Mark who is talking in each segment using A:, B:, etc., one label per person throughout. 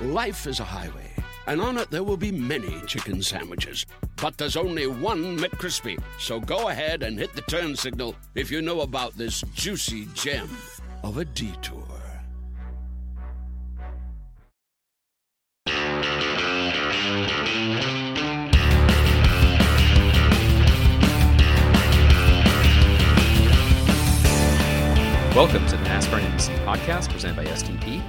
A: Life is a highway, and on it there will be many chicken sandwiches. But there's only one McCrispy. So go ahead and hit the turn signal if you know about this juicy gem of a detour.
B: Welcome to the NASCAR NBC podcast presented by STP.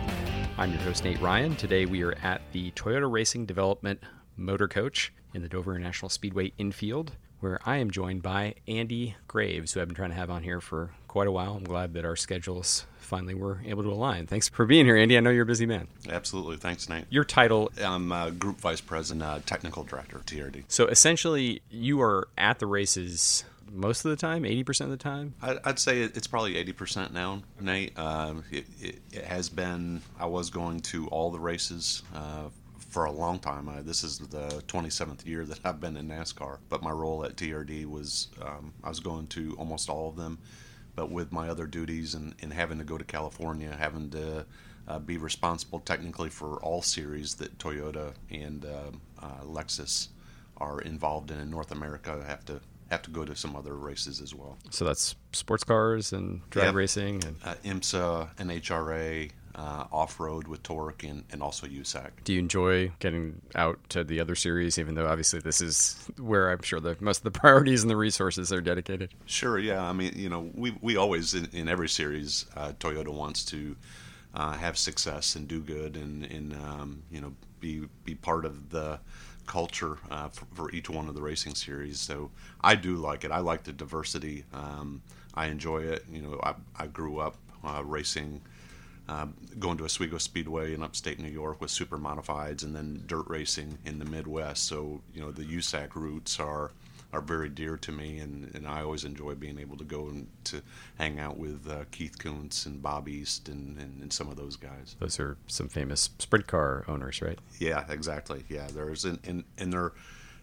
B: I'm your host, Nate Ryan. Today we are at the Toyota Racing Development Motor Coach in the Dover International Speedway infield, where I am joined by Andy Graves, who I've been trying to have on here for quite a while. I'm glad that our schedules finally we were able to align. Thanks for being here, Andy. I know you're a busy man.
C: Absolutely. Thanks, Nate.
B: Your title,
C: I'm uh, Group Vice President, uh, Technical Director, of TRD.
B: so essentially, you are at the races most of the time, 80% of the time?
C: I- I'd say it's probably 80% now, Nate. Um, it, it, it has been, I was going to all the races uh, for a long time. Uh, this is the 27th year that I've been in NASCAR, but my role at TRD was um, I was going to almost all of them. But with my other duties and, and having to go to California, having to uh, be responsible technically for all series that Toyota and uh, uh, Lexus are involved in in North America, I have to have to go to some other races as well.
B: So that's sports cars and drag
C: Yep.
B: racing. And
C: Uh, IMSA, NHRA, uh, off road with TORC, and, and also USAC.
B: do you enjoy getting out to the other series, even though obviously this is where I'm sure the most of the priorities and the resources are dedicated?
C: Sure, yeah. I mean, you know, we we always in, in every series, uh, Toyota wants to uh, have success and do good, and and um, you know be be part of the culture uh, for, for each one of the racing series. So I do like it. I like the diversity. Um, I enjoy it. You know, I I grew up uh, racing. Uh, going to Oswego Speedway in upstate New York with super modifieds, and then dirt racing in the Midwest. So you know the USAC roots are are very dear to me, and, and I always enjoy being able to go and to hang out with uh, Keith Kunz and Bob East and, and, and some of those guys.
B: Those are some famous sprint car owners, right?
C: Yeah, exactly. Yeah, there's and and, and they're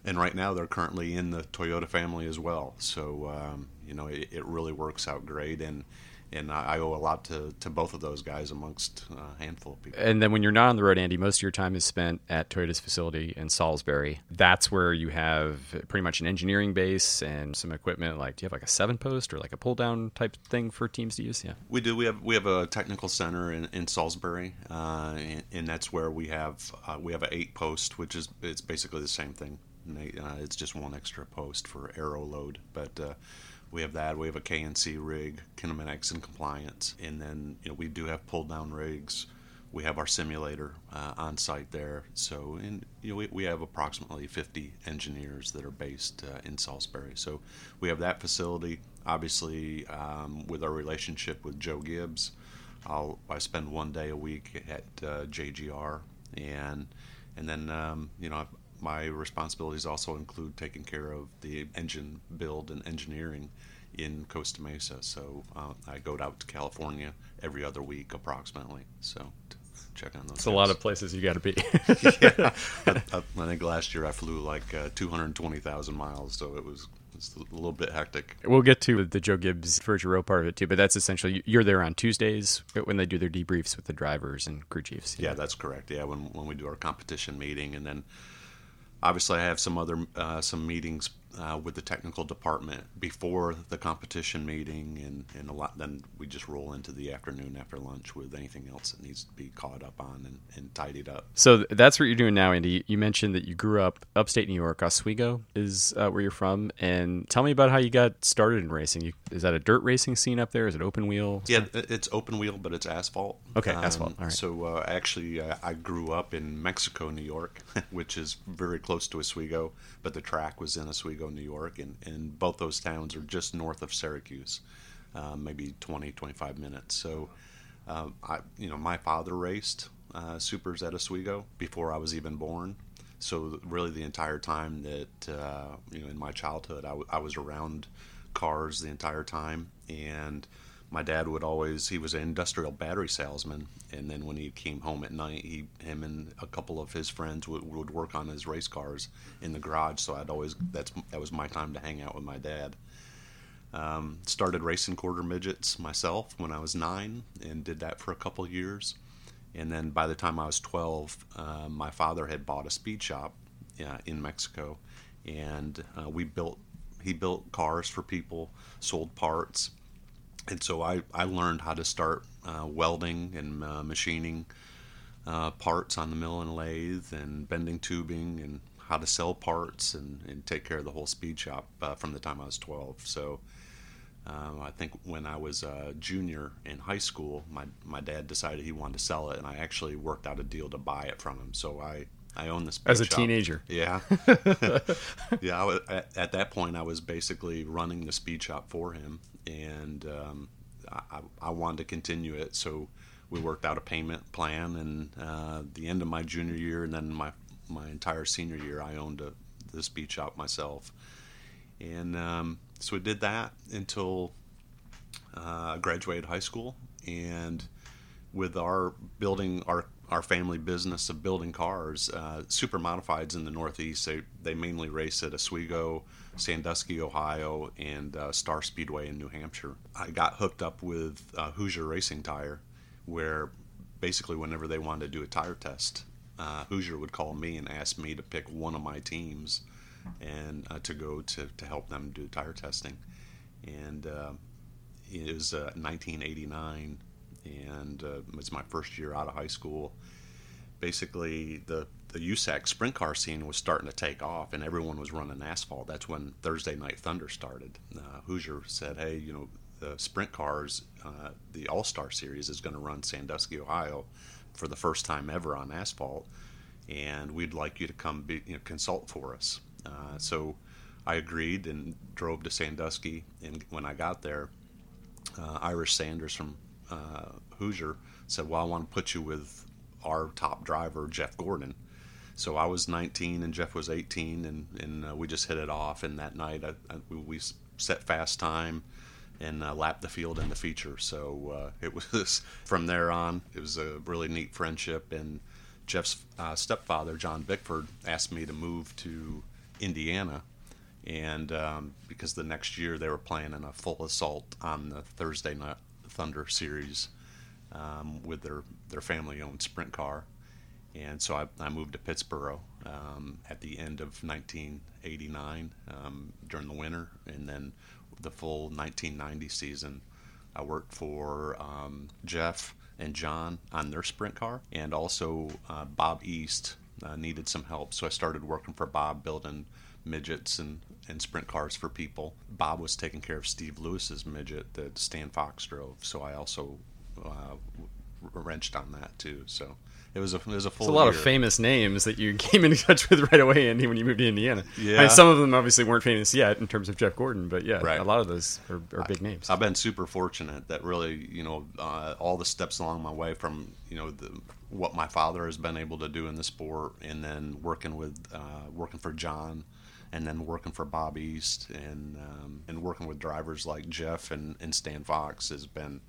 C: and right now they're currently in the Toyota family as well. So um, you know it, it really works out great, and and I owe a lot to, to both of those guys amongst a handful of people.
B: And then when you're not on the road, Andy, most of your time is spent at Toyota's facility in Salisbury. That's where you have pretty much an engineering base and some equipment. Like, do you have like a seven post or like a pull down type thing for teams to use? Yeah.
C: We do. We have we have a technical center in, in Salisbury, uh, and, and that's where we have uh, we have an eight post, which is it's basically the same thing. Uh, it's just one extra post for aero load, but uh, we have that. We have a KNC rig, kinematics and compliance, and then you know we do have pull down rigs. We have our simulator uh, on site there, so and you know we, we have approximately 50 engineers that are based uh, in Salisbury. So we have that facility. Obviously, um, with our relationship with Joe Gibbs, I'll I spend one day a week at uh, JGR, and and then um, you know my responsibilities also include taking care of the engine build and engineering in Costa Mesa. So uh, I go out to California every other week approximately. So to check on those.
B: It's a lot of places you got to be.
C: yeah. I, I, think last year I flew like uh, 220,000 miles, so it was it's a little bit hectic.
B: We'll get to the Joe Gibbs Virgil Row part of it too, but that's essentially you're there on Tuesdays when they do their debriefs with the drivers and crew chiefs.
C: Yeah, that's correct. Yeah, when when we do our competition meeting, and then obviously I have some other uh, some meetings uh, with the technical department before the competition meeting, and, and a lot. Then we just roll into the afternoon after lunch with anything else that needs to be caught up on and, and tidied up.
B: So that's what you're doing now, Andy. You mentioned that you grew up upstate New York. Oswego is uh, where you're from, and tell me about how you got started in racing. You, is that a dirt racing scene up there? Is it open wheel?
C: Yeah, it's open wheel, but it's asphalt. Um,
B: Okay, asphalt, all right.
C: So uh, actually, uh, I grew up in Mexico, New York, which is very close to Oswego, but the track was in Oswego, New York, and, and both those towns are just north of Syracuse, um, maybe 20, 25 minutes. So, um, I, you know, my father raced. uh, supers at Oswego before I was even born. So really, the entire time that uh, you know in my childhood, I, w- I was around cars the entire time, and my dad would always he was an industrial battery salesman and then when he came home at night he him and a couple of his friends would, would work on his race cars in the garage so i'd always that's that was my time to hang out with my dad. Um, started racing quarter midgets myself when i was nine and did that for a couple years. And then by the time i was 12 uh, my father had bought a speed shop uh, in mexico. And uh, we built he built cars for people sold parts and so I, I learned how to start uh, welding and uh, machining uh, parts on the mill and lathe and bending tubing and how to sell parts and, and take care of the whole speed shop uh, from the time I was 12. So um, I think when I was a junior in high school, my, my dad decided he wanted to sell it, and I actually worked out a deal to buy it from him. So I, I own this
B: as a
C: shop.
B: teenager.
C: Yeah, yeah. Was, at, at, that point, I was basically running the speed shop for him, and um, I, I, wanted to continue it. So we worked out a payment plan, and uh, the end of my junior year, and then my my entire senior year, I owned a, the speed shop myself, and um, so we did that until uh, I graduated high school, and with our building our our family business of building cars, uh, super modifieds in the Northeast. They they mainly race at Oswego, Sandusky, Ohio, and uh, Star Speedway in New Hampshire. I got hooked up with uh, Hoosier Racing Tire, where basically whenever they wanted to do a tire test, uh, Hoosier would call me and ask me to pick one of my teams and uh, to go to, to help them do tire testing. And uh, it was 1989 and uh, it's my first year out of high school. Basically, the the USAC sprint car scene was starting to take off, and everyone was running asphalt. That's when Thursday Night Thunder started. Uh, Hoosier said, "Hey, you know, the sprint cars, uh, the All Star Series is going to run Sandusky, Ohio, for the first time ever on asphalt, and we'd like you to come be, you know, consult for us." Uh, so I agreed and drove to Sandusky. And when I got there, uh, Irish Sanders from uh, Hoosier said, "Well, I want to put you with our top driver, Jeff Gordon." So I was 19 and Jeff was 18, and and uh, we just hit it off. And that night, I, I, we set fast time and uh, lapped the field in the feature. So uh, it was from there on. It was a really neat friendship. And Jeff's uh, stepfather, John Bickford, asked me to move to Indiana and um, because the next year they were planning a full assault on the Thursday night Thunder series um, with their their family owned sprint car, and so I, I moved to Pittsboro um, at the end of 1989 um, during the winter, and then the full 1990 season. I worked for um, Jeff and John on their sprint car, and also uh, Bob East uh, needed some help, so I started working for Bob building midgets and, and sprint cars for people. Bob was taking care of Steve Lewis's midget that Stan Fox drove, so I also uh, wrenched on that too. So it was a it was a full.
B: It's a lot
C: year.
B: of famous names that you came into touch with right away, Andy, when you moved to Indiana.
C: Yeah.
B: I mean, some of them obviously weren't famous yet in terms of Jeff Gordon, but yeah,
C: Right.
B: a lot of those are, are big names.
C: I've been super fortunate that really, you know, uh, all the steps along my way from, you know, the, what my father has been able to do in the sport, and then working with, uh, working for John, and then working for Bob East, and um, and working with drivers like Jeff and, and Stan Fox has been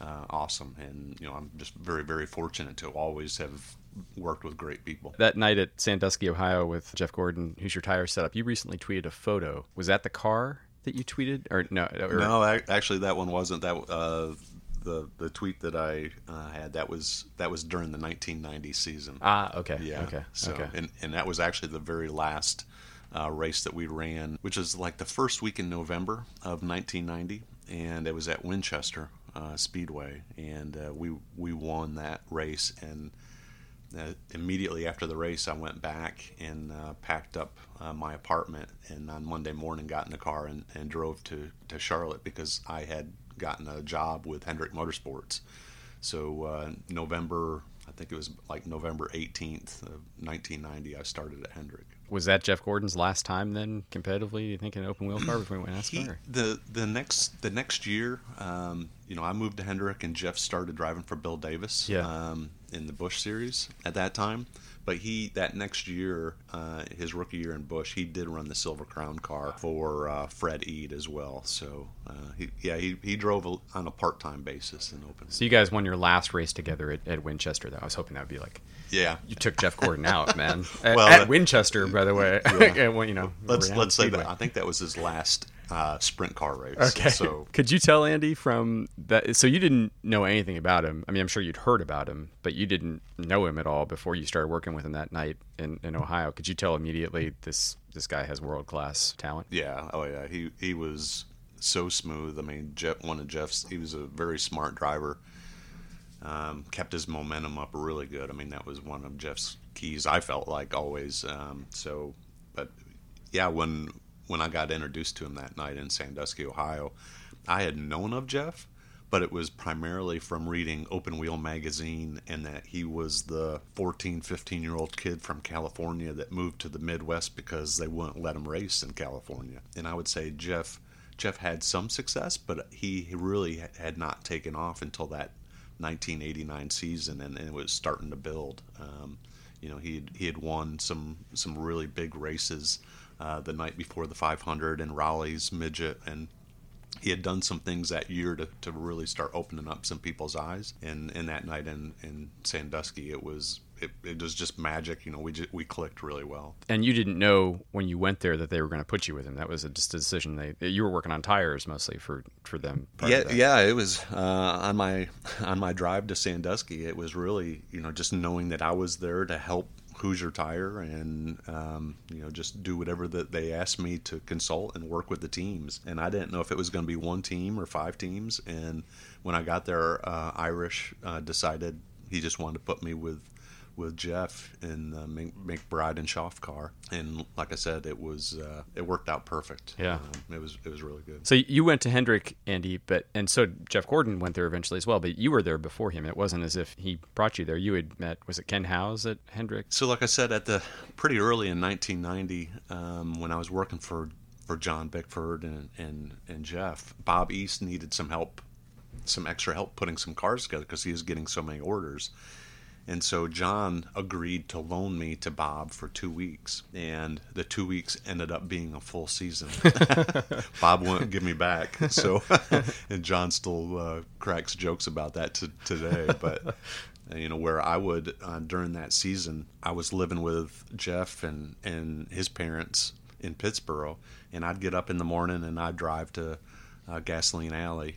C: uh, awesome. And you know, I'm just very very fortunate to always have worked with great people.
B: that night at Sandusky, Ohio, with Jeff Gordon, who's your tire setup, you recently tweeted a photo. Was that the car that you tweeted, or no? Or,
C: No, actually, that one wasn't that. Uh, the the tweet that I uh, had that was that was during the 1990 season.
B: Ah, okay.
C: Yeah.
B: Okay.
C: So
B: okay.
C: and and that was actually the very last uh, race that we ran, which is like the first week in November of 1990, and it was at Winchester uh, Speedway, and uh, we we won that race. And uh, immediately after the race, I went back and uh, packed up uh, my apartment, and on Monday morning got in the car and, and drove to to Charlotte because I had gotten a job with Hendrick Motorsports. So November, I think it was like November 18th of 1990, I started at Hendrick.
B: Was that Jeff Gordon's last time then competitively? Do You think in an open wheel car before he went
C: He, the the next the next year, um, you know, I moved to Hendrick and Jeff started driving for Bill Davis
B: Yeah.
C: um, in the Busch series at that time. But he that next year, uh, his rookie year in Busch, he did run the Silver Crown car for uh, Fred Eade as well. So uh, he, yeah, he, he drove a, on a part time basis in open.
B: so you guys won your last race together at, at Winchester. Though I was hoping that would be like
C: Yeah,
B: you took Jeff Gordon out, man. At,
C: Well,
B: at Winchester, by the way. Yeah, well, you know,
C: let's let's say that I think that was his last uh, sprint car race.
B: Okay.
C: So
B: could you tell Andy from that? So you didn't know anything about him. I mean, I'm sure you'd heard about him, but you didn't know him at all before you started working with him that night in, in Ohio. Could you tell immediately this this guy has world class talent?
C: Yeah, oh yeah, he he was so smooth. I mean, Jeff, one of Jeff's, he was a very smart driver. Um, kept his momentum up really good. I mean, that was one of Jeff's keys. I felt like always. Um, so, but yeah, when when I got introduced to him that night in Sandusky, Ohio, I had known of Jeff, but it was primarily from reading Open Wheel magazine and that he was the 14, 15 year old kid from California that moved to the Midwest because they wouldn't let him race in California. And I would say Jeff Jeff had some success, but he really had not taken off until that 1989 season, and, and it was starting to build. Um, you know, he had, he had won some some really big races uh, the night before the 500 and Rollie's midget, and he had done some things that year to, to really start opening up some people's eyes. And, and that night in, in Sandusky, it was it, it was just magic. You know, we just, we clicked really well.
B: And you didn't know when you went there that they were going to put you with him. That was a, just a decision. They you were working on tires mostly for for them.
C: Yeah, yeah, it was uh, on my on my drive to Sandusky. It was really you know just knowing that I was there to help Hoosier Tire and um, you know just do whatever that they asked me to consult and work with the teams. And I didn't know if it was going to be one team or five teams. And when I got there, uh, Irish uh, decided he just wanted to put me with with Jeff in the McBride and Schaff car, and like I said, it was uh, it worked out perfect.
B: Yeah.
C: um, it was it was really good.
B: So you went to Hendrick, Andy, but and so Jeff Gordon went there eventually as well. But you were there before him. It wasn't as if he brought you there. You had met was it Ken Howes at Hendrick?
C: So, like I said, at the pretty early in 1990, um, when I was working for for John Bickford and, and and Jeff, Bob East needed some help, some extra help putting some cars together because he was getting so many orders. And so John agreed to loan me to Bob for two weeks, and the two weeks ended up being a full season. Bob wouldn't give me back, so and John still uh, cracks jokes about that to, today. But you know, where I would uh, during that season, I was living with Jeff and and his parents in Pittsboro, and I'd get up in the morning and I'd drive to uh, Gasoline Alley,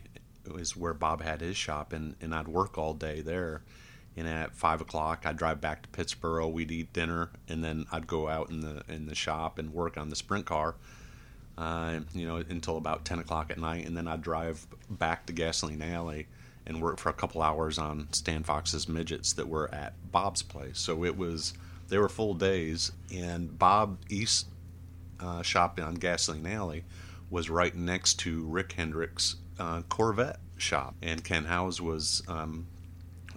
C: is where Bob had his shop, and and I'd work all day there. And at five o'clock, I'd drive back to Pittsboro. We'd eat dinner, and then I'd go out in the in the shop and work on the sprint car. Uh, you know, until about ten o'clock at night, and then I'd drive back to Gasoline Alley and work for a couple hours on Stan Fox's midgets that were at Bob's place. So it was they were full days, and Bob East uh, shop on Gasoline Alley was right next to Rick Hendrick's uh, Corvette shop, and Ken Howes was um,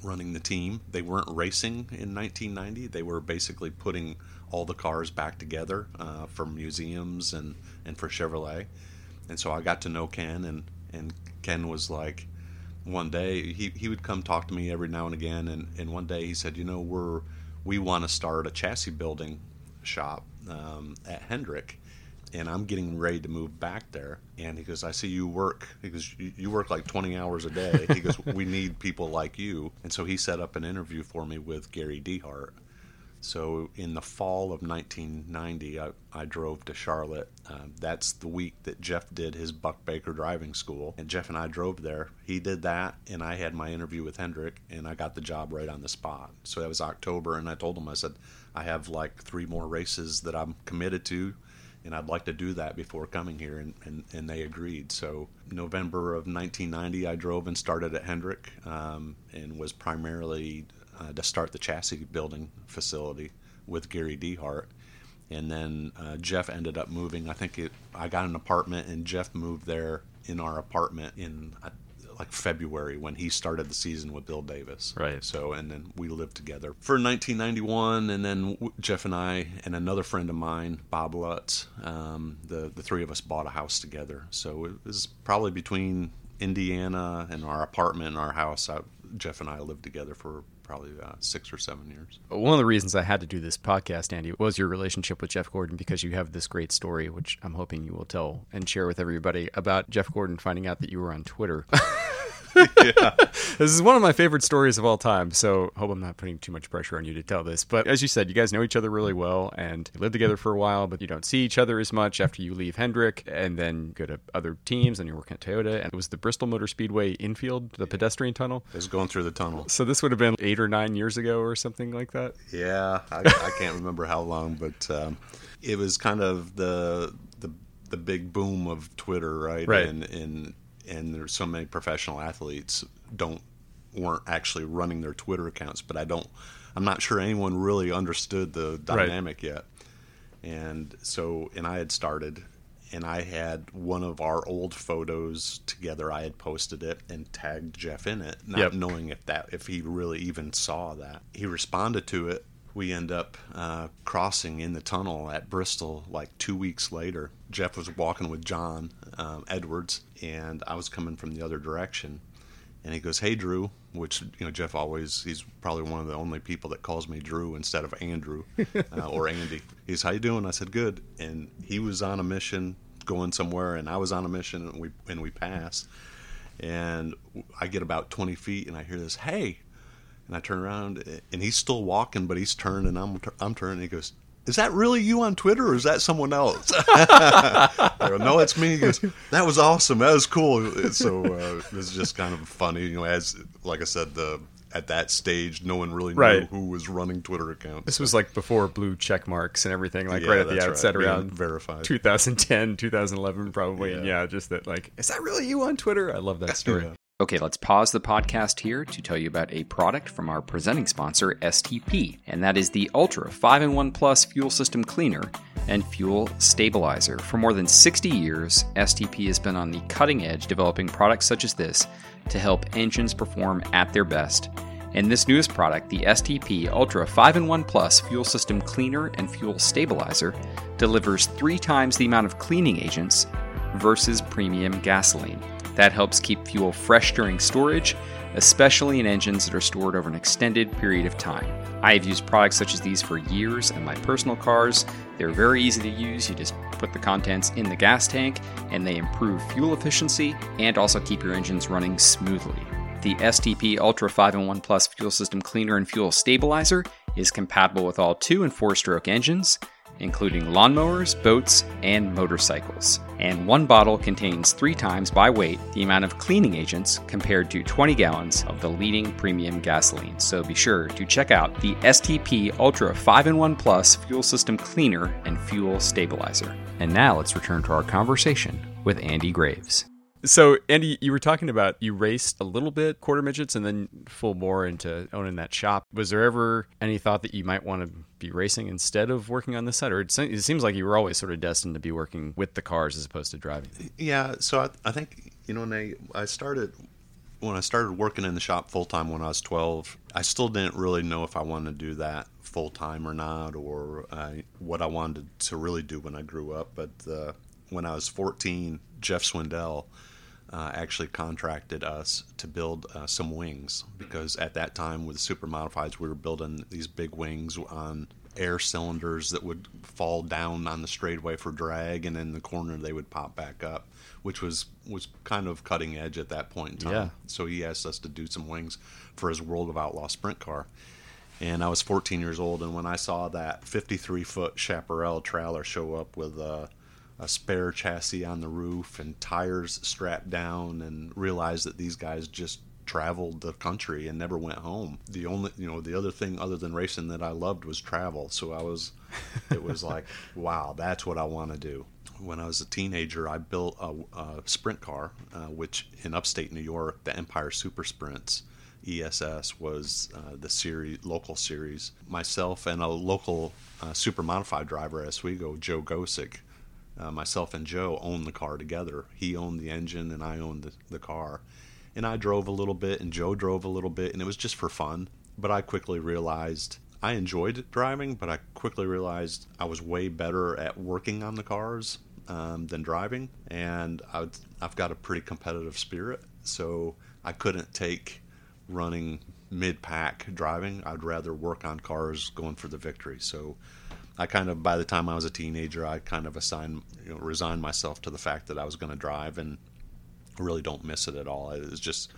C: running the team. They weren't racing in 1990. They were basically putting all the cars back together uh, for museums and, and for Chevrolet. And so I got to know Ken, and, and Ken was like, one day he, he would come talk to me every now and again, and, and one day he said, you know, we're we want to start a chassis building shop um, at Hendrick, and I'm getting ready to move back there. And he goes, I see you work. He goes, you, work like 20 hours a day. He goes, we need people like you. And so he set up an interview for me with Gary Dehart. So in the fall of 1990, I, I drove to Charlotte. Uh, that's the week that Jeff did his Buck Baker driving school, and Jeff and I drove there. He did that, and I had my interview with Hendrick, and I got the job right on the spot. So that was October, and I told him, I said, I have like three more races that I'm committed to, and I'd like to do that before coming here, and, and, and they agreed. So November of 1990, I drove and started at Hendrick, um, and was primarily uh, to start the chassis building facility with Gary Dehart. And then uh, Jeff ended up moving. I think it, I got an apartment, and Jeff moved there in our apartment in uh, like February when he started the season with Bill Davis.
B: Right.
C: So, and then we lived together for 1991, and then Jeff and I and another friend of mine, Bob Lutz, um, the the three of us bought a house together. So it was probably between Indiana and our apartment and our house. I, Jeff and I lived together for probably uh, six or seven years.
B: One of the reasons I had to do this podcast, Andy, was your relationship with Jeff Gordon because you have this great story, which I'm hoping you will tell and share with everybody about Jeff Gordon finding out that you were on Twitter. yeah. This is one of my favorite stories of all time. So hope I'm not putting too much pressure on you to tell this. But as you said, you guys know each other really well and you live together for a while, but you don't see each other as much after you leave Hendrick and then go to other teams and you're working at Toyota. And it was the Bristol Motor Speedway infield, the pedestrian tunnel.
C: It was going through the tunnel.
B: So this would have been eight or nine years ago or something like that.
C: Yeah, I, I can't remember how long, but um, it was kind of the the the big boom of Twitter, right?
B: Right.
C: And and and there's so many professional athletes don't weren't actually running their Twitter accounts, but I don't. I'm not sure anyone really understood the dynamic right. yet. And so, and I had started, and I had one of our old photos together. I had posted it and tagged Jeff in it, not
B: Yep.
C: knowing if that if he really even saw that. He responded to it. We end up uh, crossing in the tunnel at Bristol like two weeks later. Jeff was walking with John um, Edwards, and I was coming from the other direction. And he goes, "Hey, Drew," which you know Jeff always he's probably one of the only people that calls me Drew instead of Andrew uh, or Andy. He's, "How you doing?" I said, "Good." And he was on a mission going somewhere, and I was on a mission, and we and we pass. And I get about 20 feet, and I hear this, "Hey!" And I turn around, and he's still walking, but he's turned, and I'm I'm turning. He goes, "Is that really you on Twitter, or is that someone else?" I go, "No, it's me." He goes, "That was awesome. That was cool." So uh, it was just kind of funny, you know. As like I said, the at that stage, no one really knew
B: Right.
C: who was running Twitter accounts.
B: This was like before blue check marks and everything, like
C: Yeah,
B: right at the
C: right.
B: outset
C: Being
B: around
C: verified.
B: 2010, 2011, probably. And
C: Yeah.
B: yeah, just that, like, is that really you on Twitter? I love that story.
C: Yeah.
B: Okay, let's pause the podcast here to tell you about a product from our presenting sponsor, STP, and that is the Ultra 5 in 1 Plus Fuel System Cleaner and Fuel Stabilizer. For more than 60 years, STP has been on the cutting edge developing products such as this to help engines perform at their best. And this newest product, the STP Ultra 5 in 1 Plus Fuel System Cleaner and Fuel Stabilizer, delivers three times the amount of cleaning agents versus premium gasoline. That helps keep fuel fresh during storage, especially in engines that are stored over an extended period of time. I have used products such as these for years in my personal cars. They're very easy to use. You just put the contents in the gas tank, and they improve fuel efficiency and also keep your engines running smoothly. The STP Ultra 5 in 1 Plus Fuel System Cleaner and Fuel Stabilizer is compatible with all 2 and 4 stroke engines, including lawnmowers, boats, and motorcycles. And one bottle contains three times by weight the amount of cleaning agents compared to 20 gallons of the leading premium gasoline. So be sure to check out the STP Ultra 5 in 1 Plus Fuel System Cleaner and Fuel Stabilizer. And now let's return to our conversation with Andy Graves. So, Andy, you were talking about you raced a little bit quarter midgets and then full bore into owning that shop. Was there ever any thought that you might want to be racing instead of working on the side? Or it, seems like you were always sort of destined to be working with the cars as opposed to driving.
C: Yeah, so I, I think you know, Nate, I started when I started working in the shop full time when I was twelve. I still didn't really know if I wanted to do that full time or not, or uh, what I wanted to really do when I grew up. But uh, when I was fourteen, Jeff Swindell uh, actually contracted us to build uh, some wings because at that time with super modifieds we were building these big wings on air cylinders that would fall down on the straightaway for drag and in the corner they would pop back up which was was kind of cutting edge at that point in time
B: Yeah.
C: so he asked us to do some wings for his world of outlaw sprint car and I was 14 years old. And when I saw that 53 foot Chaparral trailer show up with a, a spare chassis on the roof and tires strapped down, and realized that these guys just traveled the country and never went home. The only, you know, the other thing other than racing that I loved was travel. So I was, it was like, wow, that's what I want to do. When I was a teenager, I built a, a sprint car, uh, which in upstate New York, the Empire Super Sprints. ESS was uh, the series, local series. Myself and a local uh, super modified driver, Oswego, Joe Gosek. Uh, myself and Joe owned the car together. He owned the engine, and I owned the, the car. and I drove a little bit, and Joe drove a little bit, and it was just for fun. But I quickly realized I enjoyed driving, but I quickly realized I was way better at working on the cars um, than driving, and I have got a pretty competitive spirit, so I couldn't take running mid pack driving. I'd rather work on cars going for the victory. So I kind of, by the time I was a teenager, I kind of assigned, you know, resigned myself to the fact that I was going to drive and really don't miss it at all. It's just,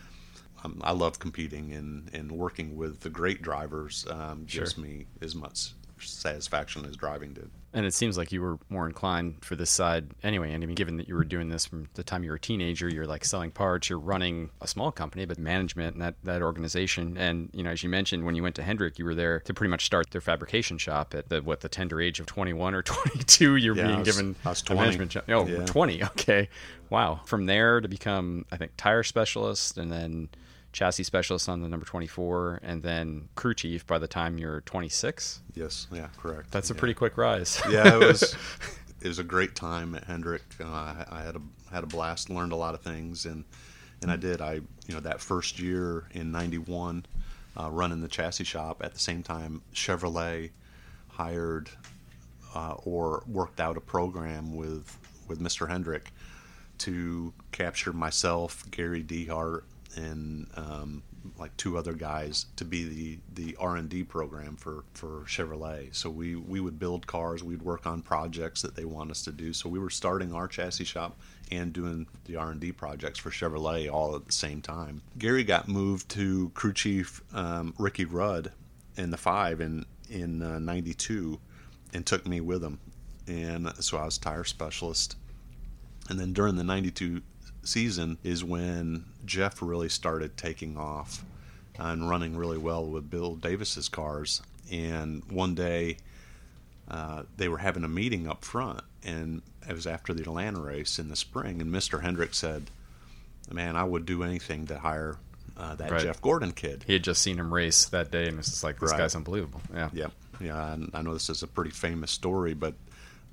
C: um, I love competing and, and working with the great drivers um, gives sure. me as much satisfaction as driving did.
B: And it seems like you were more inclined for this side anyway. And I mean, given that you were doing this from the time you were a teenager, you're like selling parts, you're running a small company, but management and that, that organization. And, you know, as you mentioned, when you went to Hendrick, you were there to pretty much start their fabrication shop at the, what, the tender age of 21 or 22. You're
C: yeah,
B: being
C: was,
B: given
C: a
B: management job. Oh, yeah. 20. Okay. Wow. From there to become, I think, tire specialist and then chassis specialist on the number 24, and then crew chief by the time you're 26.
C: Yes, yeah, correct.
B: That's a
C: yeah.
B: pretty quick rise.
C: yeah, it was. It was a great time at Hendrick. Uh, I, I, had a had a blast, learned a lot of things, and and I did. I you know that first year in '91, uh, running the chassis shop at the same time, Chevrolet hired uh, or worked out a program with with Mr. Hendrick to capture myself, Gary Dehart, and um, like two other guys to be the the R and D program for for Chevrolet. So we we would build cars, we'd work on projects that they want us to do. So we were starting our chassis shop and doing the R and D projects for Chevrolet all at the same time. Gary got moved to crew chief um, Ricky Rudd in the five in in '92 uh, and took me with him, and so I was tire specialist. And then during the 92 season is when Jeff really started taking off and running really well with Bill Davis's cars. And one day uh, they were having a meeting up front, and it was after the Atlanta race in the spring. And Mr. Hendrick said, "Man, I would do anything to hire uh, that right. Jeff Gordon kid."
B: He had just seen him race that day, and was just like, "This right. guy's unbelievable." Yeah,
C: yep, yeah. I know this is a pretty famous story, but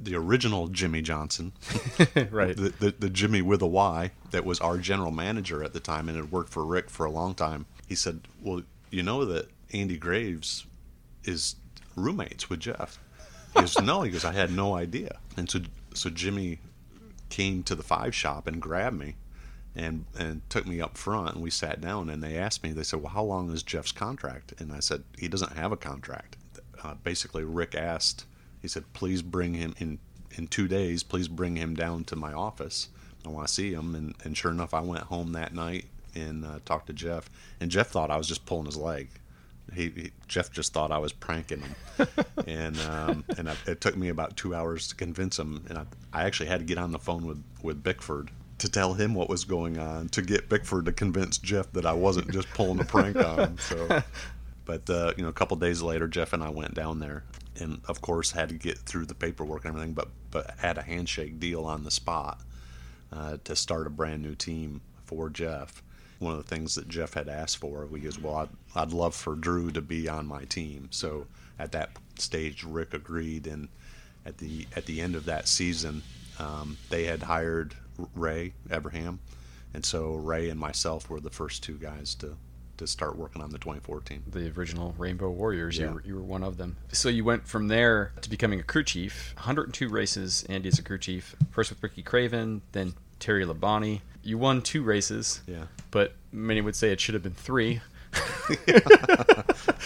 C: the original Jimmy Johnson,
B: right?
C: The, the, the Jimmy with a Y that was our general manager at the time and had worked for Rick for a long time. He said, "Well, you know that Andy Graves is roommates with Jeff." He goes, "No," he goes, "I had no idea." And so so Jimmy came to the five shop and grabbed me and and took me up front and we sat down and they asked me they said well how long is jeff's contract and i said he doesn't have a contract uh, basically rick asked he said, "Please bring him in in two days. Please bring him down to my office. I want to see him." And, and sure enough, I went home that night and uh, talked to Jeff. And Jeff thought I was just pulling his leg. He, he Jeff just thought I was pranking him, and um, and I, it took me about two hours to convince him. And I, I actually had to get on the phone with with Bickford to tell him what was going on to get Bickford to convince Jeff that I wasn't just pulling a prank on him. So, but uh, you know, a couple days later, Jeff and I went down there, and of course had to get through the paperwork and everything, but but had a handshake deal on the spot uh, to start a brand new team for Jeff. One of the things that Jeff had asked for, he goes, "Well, I'd, I'd love for Drew to be on my team." So at that stage, Rick agreed, and at the at the end of that season, um, they had hired Ray Abraham, and so Ray and myself were the first two guys to to start working on the 2014.
B: The original Rainbow Warriors, yeah. you, were, you were one of them. So you went from there to becoming a crew chief. 102 races, Andy as a crew chief. First with Ricky Craven, then Terry Labonte. You won two races,
C: yeah.
B: but many would say it should have been three.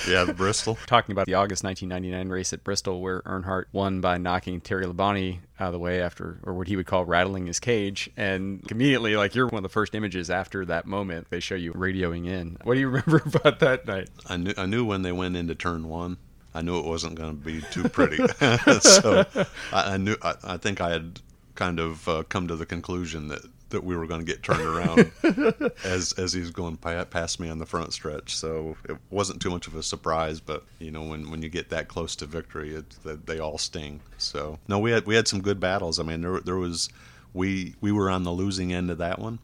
C: yeah, Bristol.
B: Talking about the August 1999 race at Bristol, where Earnhardt won by knocking Terry Labonte out of the way after, or what he would call rattling his cage. And immediately, like you're one of the first images after that moment, they show you radioing in. What do you remember about that night?
C: I knew, I knew when they went into turn one. I knew it wasn't going to be too pretty. so I, I, knew. I, I, think I had kind of uh, come to the conclusion that that we were going to get turned around as as he was going past me on the front stretch. So it wasn't too much of a surprise. But you know, when, when you get that close to victory, it, they all sting. So no, we had we had some good battles. I mean, there there was we we were on the losing end of that one.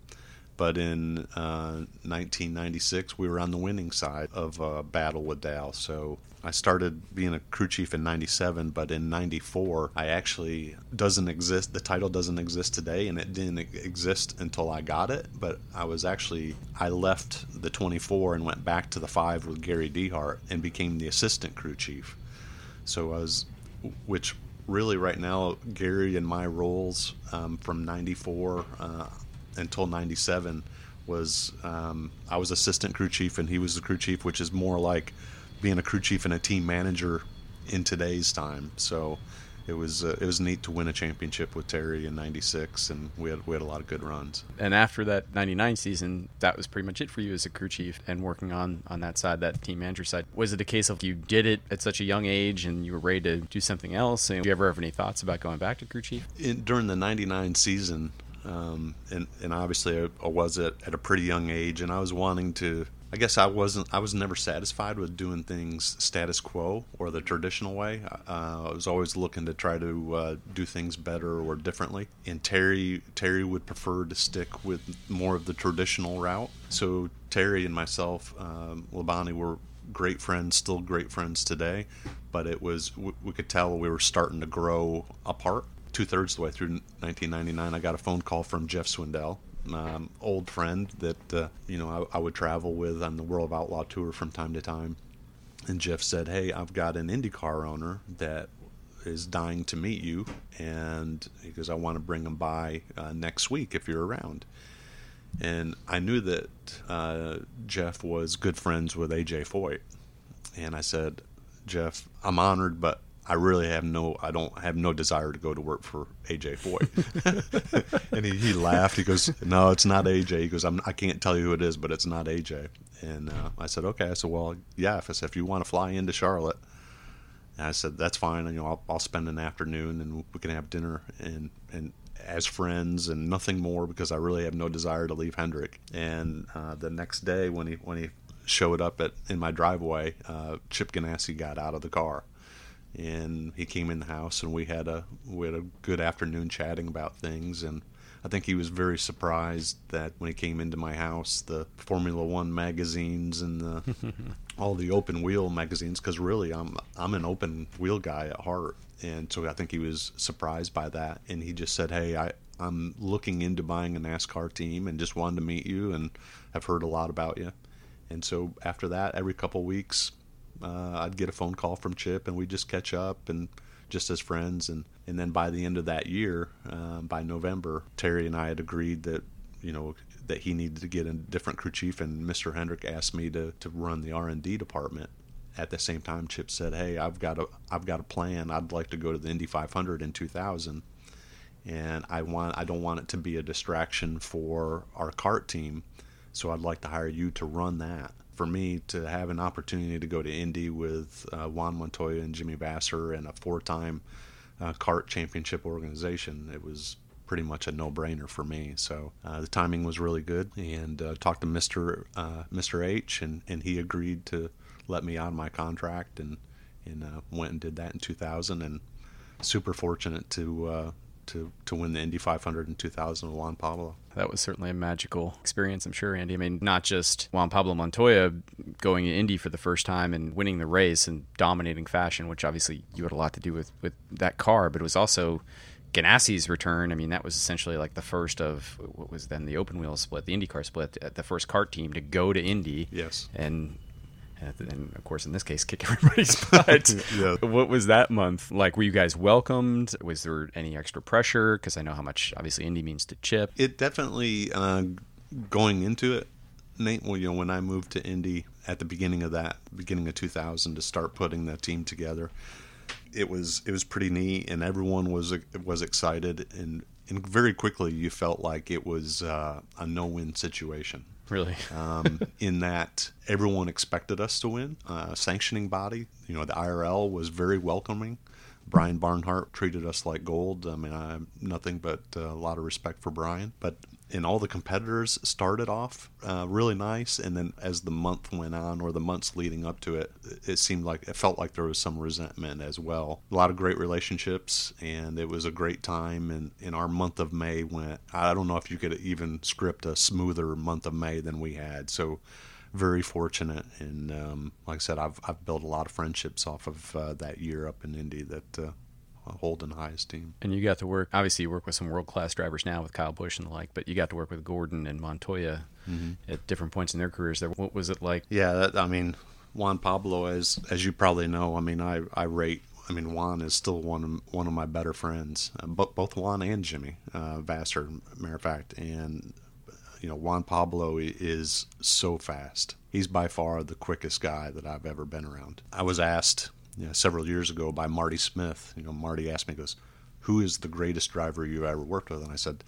C: But in uh, 1996, we were on the winning side of a battle with Dale. So I started being a crew chief in 97, but in 94, I actually doesn't exist. The title doesn't exist today, and it didn't exist until I got it. But I was actually, I left the 24 and went back to the 5 with Gary Dehart and became the assistant crew chief. So I was, which really right now, Gary and my roles um, from 94 uh, until 97 was um, I was assistant crew chief and he was the crew chief, which is more like being a crew chief and a team manager in today's time. So it was uh, it was neat to win a championship with Terry in '96, and we had we had a lot of good runs.
B: And after that '99 season, that was pretty much it for you as a crew chief and working on on that side, that team manager side. Was it a case of you did it at such a young age and you were ready to do something else? And do you ever have any thoughts about going back to crew chief?
C: In, during the '99 season, um, and and obviously I, I was at, at a pretty young age, and I was wanting to I guess I wasn't. I was never satisfied with doing things status quo or the traditional way. Uh, I was always looking to try to uh, do things better or differently. And Terry, Terry would prefer to stick with more of the traditional route. So Terry and myself, um, Labonte, were great friends, still great friends today. But it was we, we could tell we were starting to grow apart. Two thirds of the way through 1999, I got a phone call from Jeff Swindell, um, old friend that uh, you know I, I, would travel with on the World of Outlaw tour from time to time. And Jeff said, "Hey, I've got an IndyCar owner that is dying to meet you, and because I want to bring him by uh, next week if you're around." And I knew that uh, Jeff was good friends with AJ Foyt, and I said, "Jeff, I'm honored, but I really have no, I don't have no desire to go to work for AJ Foyt. and he, he laughed. He goes, no, it's not AJ. He goes, I'm, I can't tell you who it is, but it's not AJ. And uh, I said, okay. I said, well, yeah. If I said, if you want to fly into Charlotte, and I said, that's fine. You know, I'll, I'll spend an afternoon and we can have dinner and, and as friends and nothing more because I really have no desire to leave Hendrick. And uh, the next day when he, when he showed up at, in my driveway, uh, Chip Ganassi got out of the car and he came in the house and we had a we had a good afternoon chatting about things and I think he was very surprised that when he came into my house the Formula 1 magazines and the all the open wheel magazines cuz really I'm I'm an open wheel guy at heart and so I think he was surprised by that and he just said hey I I'm looking into buying a NASCAR team and just wanted to meet you and I've heard a lot about you. And so after that every couple weeks uh, I'd get a phone call from Chip, and we'd just catch up and just as friends. And and then by the end of that year, uh, by November, Terry and I had agreed that you know that he needed to get a different crew chief, and Mr. Hendrick asked me to to run the R and D department. At the same time, Chip said, "Hey, I've got a I've got a plan. I'd like to go to the Indy 500 in 2000." and I want I don't want it to be a distraction for our CART team. So I'd like to hire you to run that for me to have an opportunity to go to Indy with uh, Juan Montoya and Jimmy Vasser and a four-time uh, CART championship organization, it was pretty much a no-brainer for me. So uh, the timing was really good, and uh, talked to Mister uh, Mister H, and, and he agreed to let me on my contract, and and uh, went and did that in 2000, and super fortunate to to to win the Indy 500 in 2000 with Juan Pablo.
B: That was certainly a magical experience, I'm sure, Andy. I mean, not just Juan Pablo Montoya going to Indy for the first time and winning the race in dominating fashion, which obviously you had a lot to do with with that car, but it was also Ganassi's return. I mean, that was essentially like the first of what was then the open wheel split, the IndyCar split, the first CART team to go to Indy.
C: Yes.
B: And and of course in this case kick everybody's butt. Yeah. what was that month like? Were you guys welcomed? Was there any extra pressure? Because i know how much obviously indy means to chip.
C: It definitely uh, going into it nate well you know when i moved to indy at the beginning of that beginning of 2000 to start putting that team together it was it was pretty neat and everyone was was excited and and very quickly you felt like it was uh, a no-win situation
B: Really?
C: um, in that everyone expected us to win. Uh, sanctioning body, you know, the IRL was very welcoming. Brian Barnhart treated us like gold. I mean, I nothing but uh, a lot of respect for Brian. But and all the competitors started off uh, really nice, and then as the month went on, or the months leading up to it, it seemed like it felt like there was some resentment as well. A lot of great relationships, and it was a great time. And in our month of May went. I don't know if you could even script a smoother month of May than we had. So very fortunate, and um, like I said, I've I've built a lot of friendships off of uh, that year up in Indy that uh, hold in high esteem.
B: And you got to work. Obviously, you work with some world class drivers now with Kyle Busch and the like, but you got to work with Gordon and Montoya mm-hmm. at different points in their careers. There, what was it like?
C: Yeah, that, I mean, Juan Pablo, as as you probably know, I mean, I I rate. I mean, Juan is still one of one of my better friends. Uh, but both Juan and Jimmy uh, Vasser, matter of fact, and you know Juan Pablo is so fast. He's by far the quickest guy that I've ever been around. I was asked you know, several years ago by Marty Smith. You know, Marty asked me, goes, "Who is the greatest driver you ever worked with?" And I said,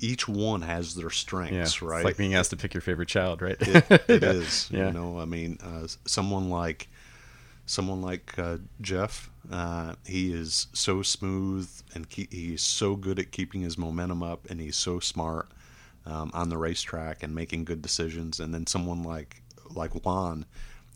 C: "Each one has their strengths,
B: yeah,
C: right?"
B: It's like being asked to pick your favorite child, right?
C: it, it yeah. is. Yeah. You know, I mean, uh, someone like someone like uh, Jeff, uh, he is so smooth and keep, he's so good at keeping his momentum up, and he's so smart um, on the racetrack and making good decisions. And then someone like like Juan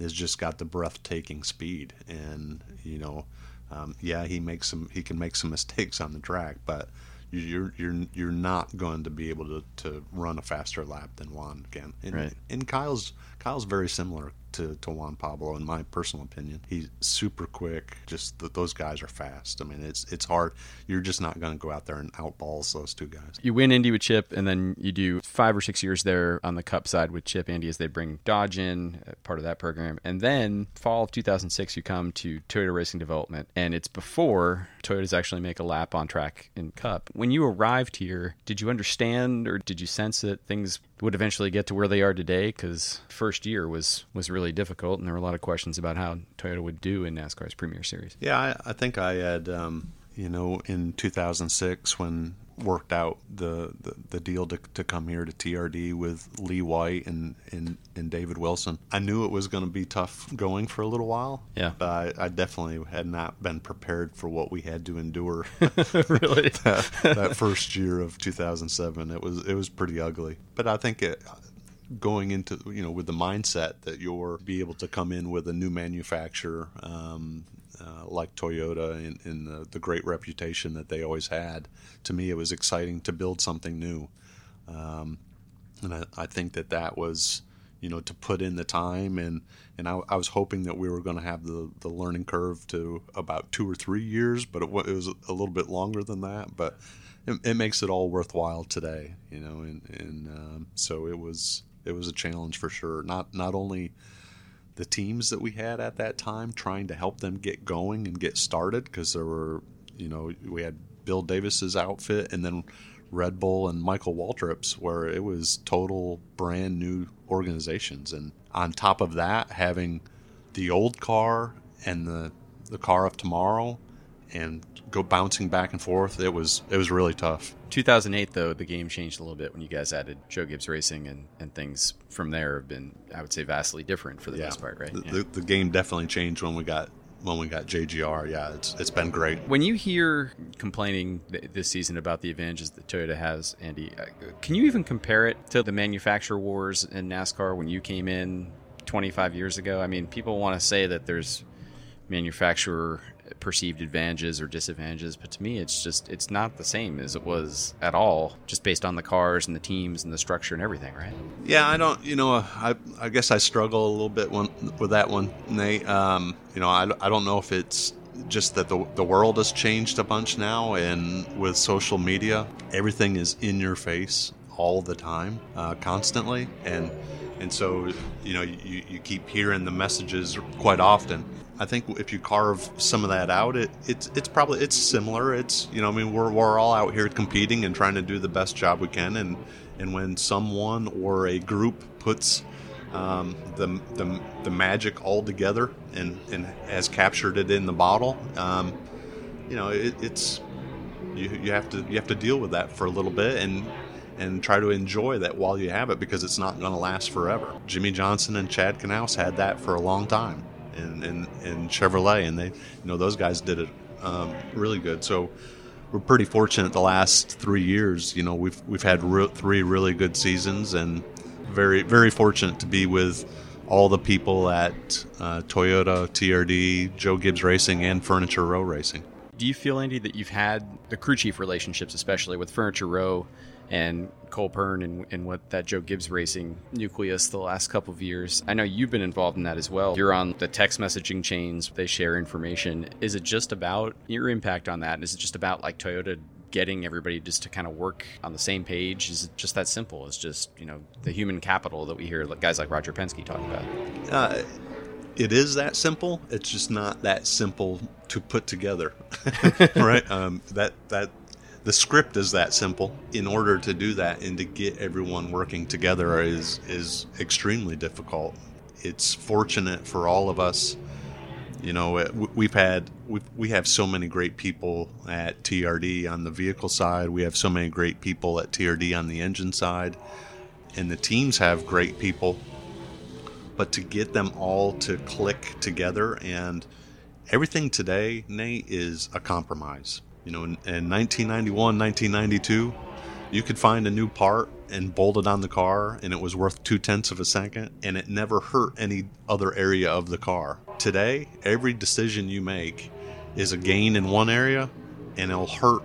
C: has just got the breathtaking speed, and you know, um, yeah, he makes some he can make some mistakes on the track, but you're you're you're not going to be able to, to run a faster lap than Juan can. And,
B: right.
C: and Kyle's Kyle's very similar to, to Juan Pablo in my personal opinion. He's super quick. Just the, those guys are fast. I mean, it's it's hard. You're just not going to go out there and outballs those two guys.
B: You win Indy with Chip, and then you do five or six years there on the Cup side with Chip Andy as they bring Dodge in, uh, part of that program, and then fall of 2006 you come to Toyota Racing Development, and it's before Toyotas actually make a lap on track in Cup. When you arrived here, did you understand or did you sense that things would eventually get to where they are today? Because first year was was really difficult, and there were a lot of questions about how Toyota would do in NASCAR's Premier Series.
C: Yeah, I, I think I had, um, you know, in 2006 when worked out the, the, the, deal to, to come here to TRD with Lee White and, and, and David Wilson. I knew it was going to be tough going for a little while.
B: Yeah.
C: But I, I definitely had not been prepared for what we had to endure.
B: really?
C: that, that first year of 2007. It was, it was pretty ugly. But I think it, going into you know with the mindset that you'll be able to come in with a new manufacturer um, uh, like Toyota and, and the, the, great reputation that they always had. To me, it was exciting to build something new, um, and I, I, think that that was you know to put in the time and and I, I was hoping that we were going to have the the learning curve to about two or three years, but it, it was a little bit longer than that, but. It, it makes it all worthwhile today, you know, and, and um, so it was it was a challenge for sure. Not not only the teams that we had at that time, trying to help them get going and get started, because there were, you know, we had Bill Davis's outfit and then Red Bull and Michael Waltrip's, where it was total brand new organizations, and on top of that, having the old car and the the car of tomorrow and go bouncing back and forth. It was it was really tough.
B: 2008 though the game changed a little bit when you guys added Joe Gibbs Racing and and things from there have been I would say vastly different for the
C: yeah.
B: most part, right?
C: The,
B: yeah.
C: the, the, game definitely changed when we got when we got JGR. Yeah, it's it's been great.
B: When you hear complaining this season about the advantages that Toyota has, Andy, uh, can you even compare it to the manufacturer wars in NASCAR when you came in 25 years ago? I mean, people want to say that there's manufacturer perceived advantages or disadvantages but to me it's just it's not the same as it was at all just based on the cars and the teams and the structure and everything right?
C: Yeah i don't you know i i guess i struggle a little bit with that one nate. Um, you know I, I don't know if it's just that the, the world has changed a bunch now and with social media everything is in your face all the time uh, constantly. And and so you know you, you keep hearing the messages quite often I think if you carve some of that out, it it's it's probably it's similar. It's you know I mean we're we're all out here competing and trying to do the best job we can, and and when someone or a group puts um, the, the the magic all together and and has captured it in the bottle, um, you know it, it's you you have to you have to deal with that for a little bit and and try to enjoy that while you have it because it's not going to last forever. Jimmie Johnson and Chad Knaus had that for a long time in, in Chevrolet, and they, you know, those guys did it um, really good. So we're pretty fortunate the last three years. You know, we've we've had re- three really good seasons, and very very fortunate to be with all the people at uh, Toyota, TRD, Joe Gibbs Racing, and Furniture Row Racing.
B: Do you feel, Andy, that you've had the crew chief relationships, especially with Furniture Row? And Cole Pearn and, and what that Joe Gibbs Racing nucleus the last couple of years. I know you've been involved in that as well. You're on the text messaging chains, they share information. Is it just about your impact on that? Is it just about like Toyota getting everybody just to kind of work on the same page? Is it just that simple? It's just, you know, the human capital that we hear like guys like Roger Penske talk about.
C: Uh, it is that simple. It's just not that simple to put together, right? Um, that that the script is that simple. In order to do that and to get everyone working together is is extremely difficult. It's fortunate for all of us. You know, we've had we we have so many great people at TRD on the vehicle side. We have so many great people at TRD on the engine side, and the teams have great people. But to get them all to click together and everything today, Nate, is a compromise you know, in, in 1991, 1992, you could find a new part and bolt it on the car, and it was worth two tenths of a second, and it never hurt any other area of the car. Today, every decision you make is a gain in one area, and it'll hurt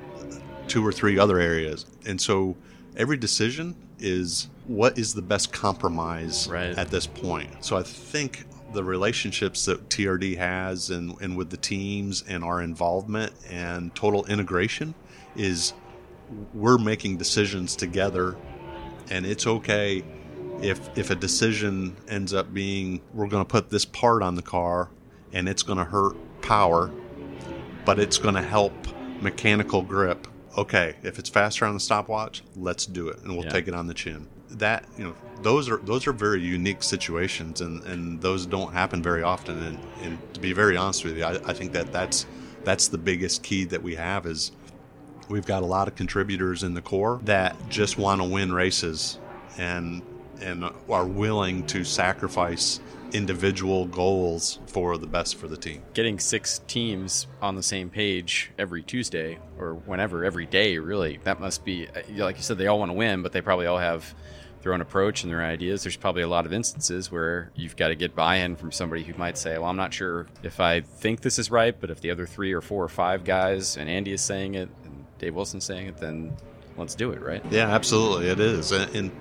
C: two or three other areas. And so, every decision is what is the best compromise
B: right.
C: at this point. So, I think the relationships that TRD has and, and with the teams and our involvement and total integration is we're making decisions together. And it's okay if if a decision ends up being we're going to put this part on the car and it's going to hurt power but it's going to help mechanical grip. Okay if it's faster on the stopwatch let's do it and we'll yeah. take it on the chin that you know those are those are very unique situations and and those don't happen very often and, and to be very honest with you I, I think that that's that's the biggest key that we have is we've got a lot of contributors in the core that just want to win races and and are willing to sacrifice individual goals for the best for the team.
B: Getting six teams on the same page every Tuesday or whenever, every day, really, that must be, like you said, they all want to win, but they probably all have their own approach and their ideas. There's probably a lot of instances where you've got to get buy-in from somebody who might say, "Well, I'm not sure if I think this is right, but if the other three or four or five guys and Andy is saying it and Dave Wilson's saying it, then let's do it." Right?
C: Yeah, absolutely, it is, and, and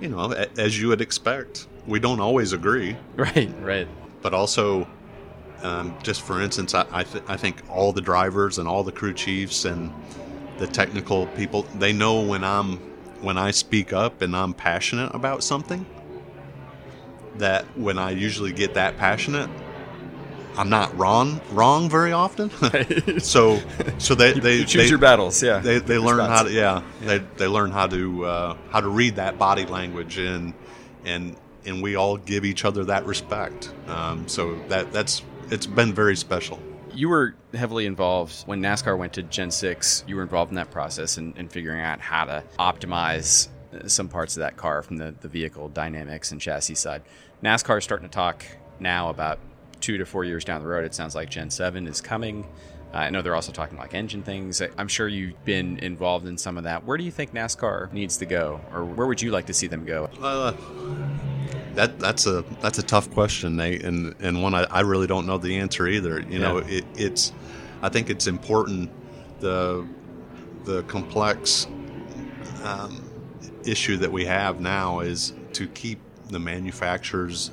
C: you know, as you would expect, we don't always agree.
B: Right. Right.
C: But also. Um, just for instance, I, I, th- I think all the drivers and all the crew chiefs and the technical people they know when I'm when I speak up and I'm passionate about something, that when I usually get that passionate, I'm not wrong wrong very often. so so they they
B: you choose
C: they,
B: your battles. Yeah,
C: they, they learn spots. how to yeah, yeah, they they learn how to uh, how to read that body language and and and we all give each other that respect. Um, so that that's it's been very special
B: you were heavily involved when NASCAR went to Gen 6. You were involved in that process and, and figuring out how to optimize uh, some parts of that car from the, the vehicle dynamics and chassis side. NASCAR is starting to talk now about two to four years down the road. It sounds like Gen 7 is coming. Uh, I know they're also talking like engine things. I'm sure you've been involved in some of that. Where do you think NASCAR needs to go, or where would you like to see them go?
C: Uh, that that's a that's a tough question, Nate, and and one I, I really don't know the answer either. You yeah. know, it, it's I think it's important the the complex um, issue that we have now is to keep the manufacturers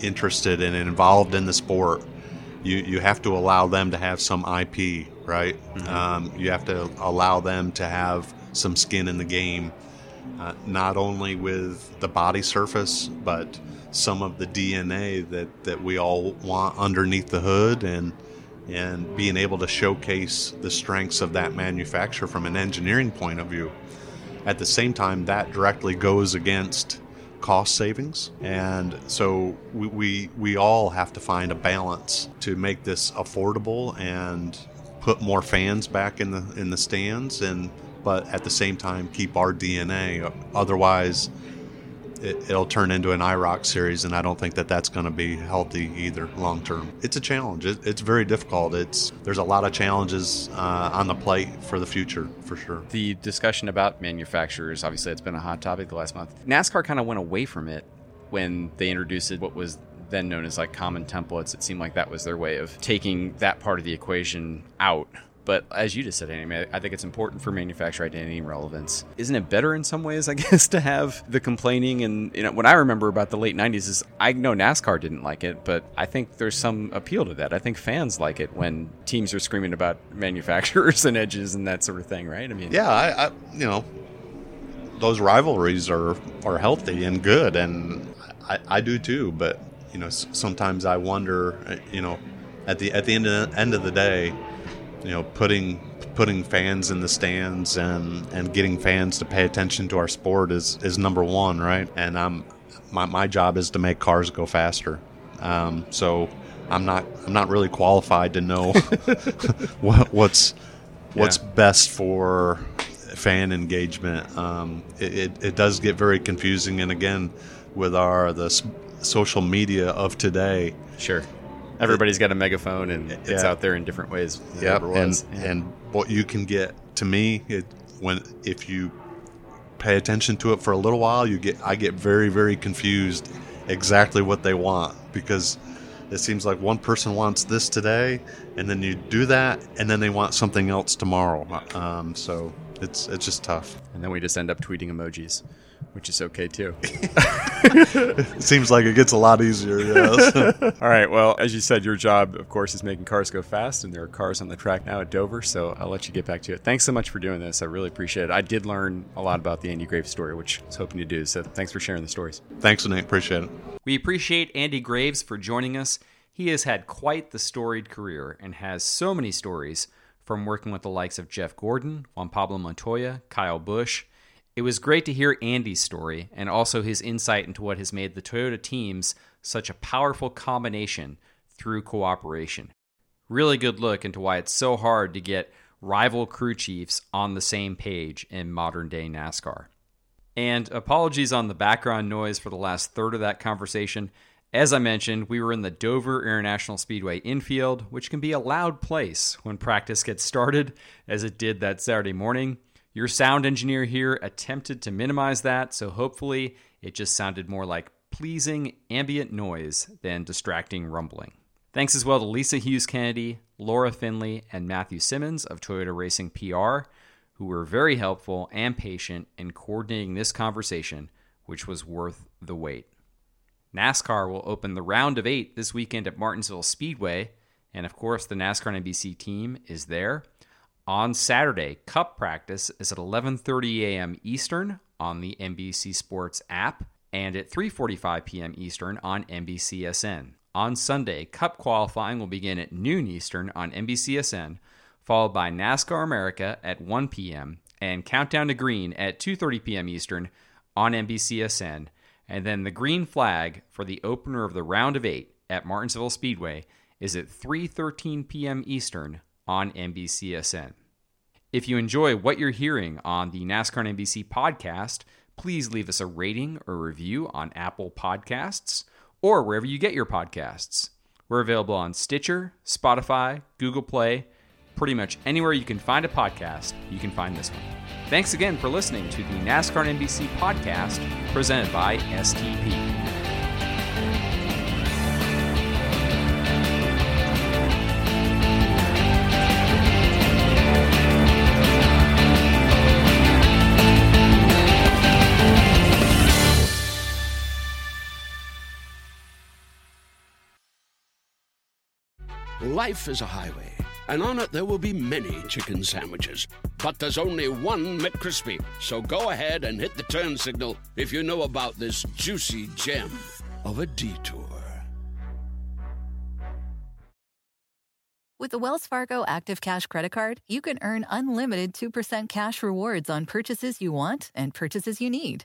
C: interested and involved in the sport. You you have to allow them to have some IP, right? Mm-hmm. Um, you have to allow them to have some skin in the game uh, not only with the body surface, but some of the DNA that, that we all want underneath the hood and and being able to showcase the strengths of that manufacturer from an engineering point of view. At the same time, that directly goes against cost savings. And so we, we, we all have to find a balance to make this affordable and put more fans back in the in the stands and but at the same time keep our DNA. Otherwise, it, will turn into an IROC series, and I don't think that that's going to be healthy either long term. It's a challenge. It, it's very difficult. It's there's a lot of challenges uh, on the plate for the future for sure.
B: The discussion about manufacturers, obviously, it's been a hot topic the last month. NASCAR kind of went away from it when they introduced what was then known as like common templates. It seemed like that was their way of taking that part of the equation out But as you just said, Andy, I think it's important for manufacturer identity and relevance. Isn't it better in some ways, I guess, to have the complaining? And you know, what I remember about the late '90s is I know NASCAR didn't like it, but I think there's some appeal to that. I think fans like it when teams are screaming about manufacturers and edges and that sort of thing, right? I
C: mean, yeah, I, I you know, those rivalries are are healthy and good, and I, I do too. But you know, sometimes I wonder, uh, you know, at the at the end of the, end of the day, you know, putting putting fans in the stands and and getting fans to pay attention to our sport is is number one, right? And I'm my my job is to make cars go faster. Um, so I'm not I'm not really qualified to know what, what's what's yeah. best for fan engagement. Um, it, it, it, does get very confusing, and again, with our the social media of today,
B: sure, everybody's got a megaphone and it's yeah. out there in different ways.
C: Yeah, and yeah. and what you can get to me, it, when if you pay attention to it for a little while, you get I get very very confused exactly what they want because it seems like one person wants this today, and then you do that, and then they want something else tomorrow. Um, so it's it's just tough.
B: And then we just end up tweeting emojis, which is okay too.
C: it seems like it gets a lot easier. Yes.
B: All right. Well, as you said, your job, of course, is making cars go fast, and there are cars on the track now at Dover. So I'll let you get back to it. Thanks so much for doing this. I really appreciate it. I did learn a lot about the Andy Graves story, which I was hoping to do. So thanks for sharing the stories.
C: Thanks, Nate. Appreciate it.
B: We appreciate Andy Graves for joining us. He has had quite the storied career and has so many stories from working with the likes of Jeff Gordon, Juan Pablo Montoya, Kyle Busch. It was great to hear Andy's story and also his insight into what has made the Toyota teams such a powerful combination through cooperation. Really good look into why it's so hard to get rival crew chiefs on the same page in modern day NASCAR. And apologies on the background noise for the last third of that conversation. As I mentioned, we were in the Dover International Speedway infield, which can be a loud place when practice gets started, as it did that Saturday morning. Your sound engineer here attempted to minimize that, so hopefully it just sounded more like pleasing ambient noise than distracting rumbling. Thanks as well to Lisa Hughes Kennedy, Laura Finley, and Matthew Simmons of Toyota Racing PR, who were very helpful and patient in coordinating this conversation, which was worth the wait. NASCAR will open the round of eight this weekend at Martinsville Speedway, and of course, the NASCAR NBC team is there. On Saturday, Cup practice is at 11:30 a.m. Eastern on the NBC Sports app and at 3:45 p.m. Eastern on NBCSN. On Sunday, Cup qualifying will begin at noon Eastern on NBCSN, followed by NASCAR America at 1 p.m. and Countdown to Green at 2:30 p.m. Eastern on NBCSN and then the green flag for the opener of the round of eight at Martinsville Speedway is at 3:13 p.m. Eastern on NBCSN. If you enjoy what you're hearing on the NASCAR NBC podcast, please leave us a rating or review on Apple Podcasts or wherever you get your podcasts. We're available on Stitcher, Spotify, Google Play, pretty much anywhere you can find a podcast, you can find this one. Thanks again for listening to the NASCAR NBC podcast presented by STP.
A: Life is a highway and on it there will be many chicken sandwiches. But there's only one McCrispy. So go ahead and hit the turn signal if you know about this juicy gem of a detour.
D: With the Wells Fargo Active Cash Credit Card, you can earn unlimited 2% cash rewards on purchases you want and purchases you need.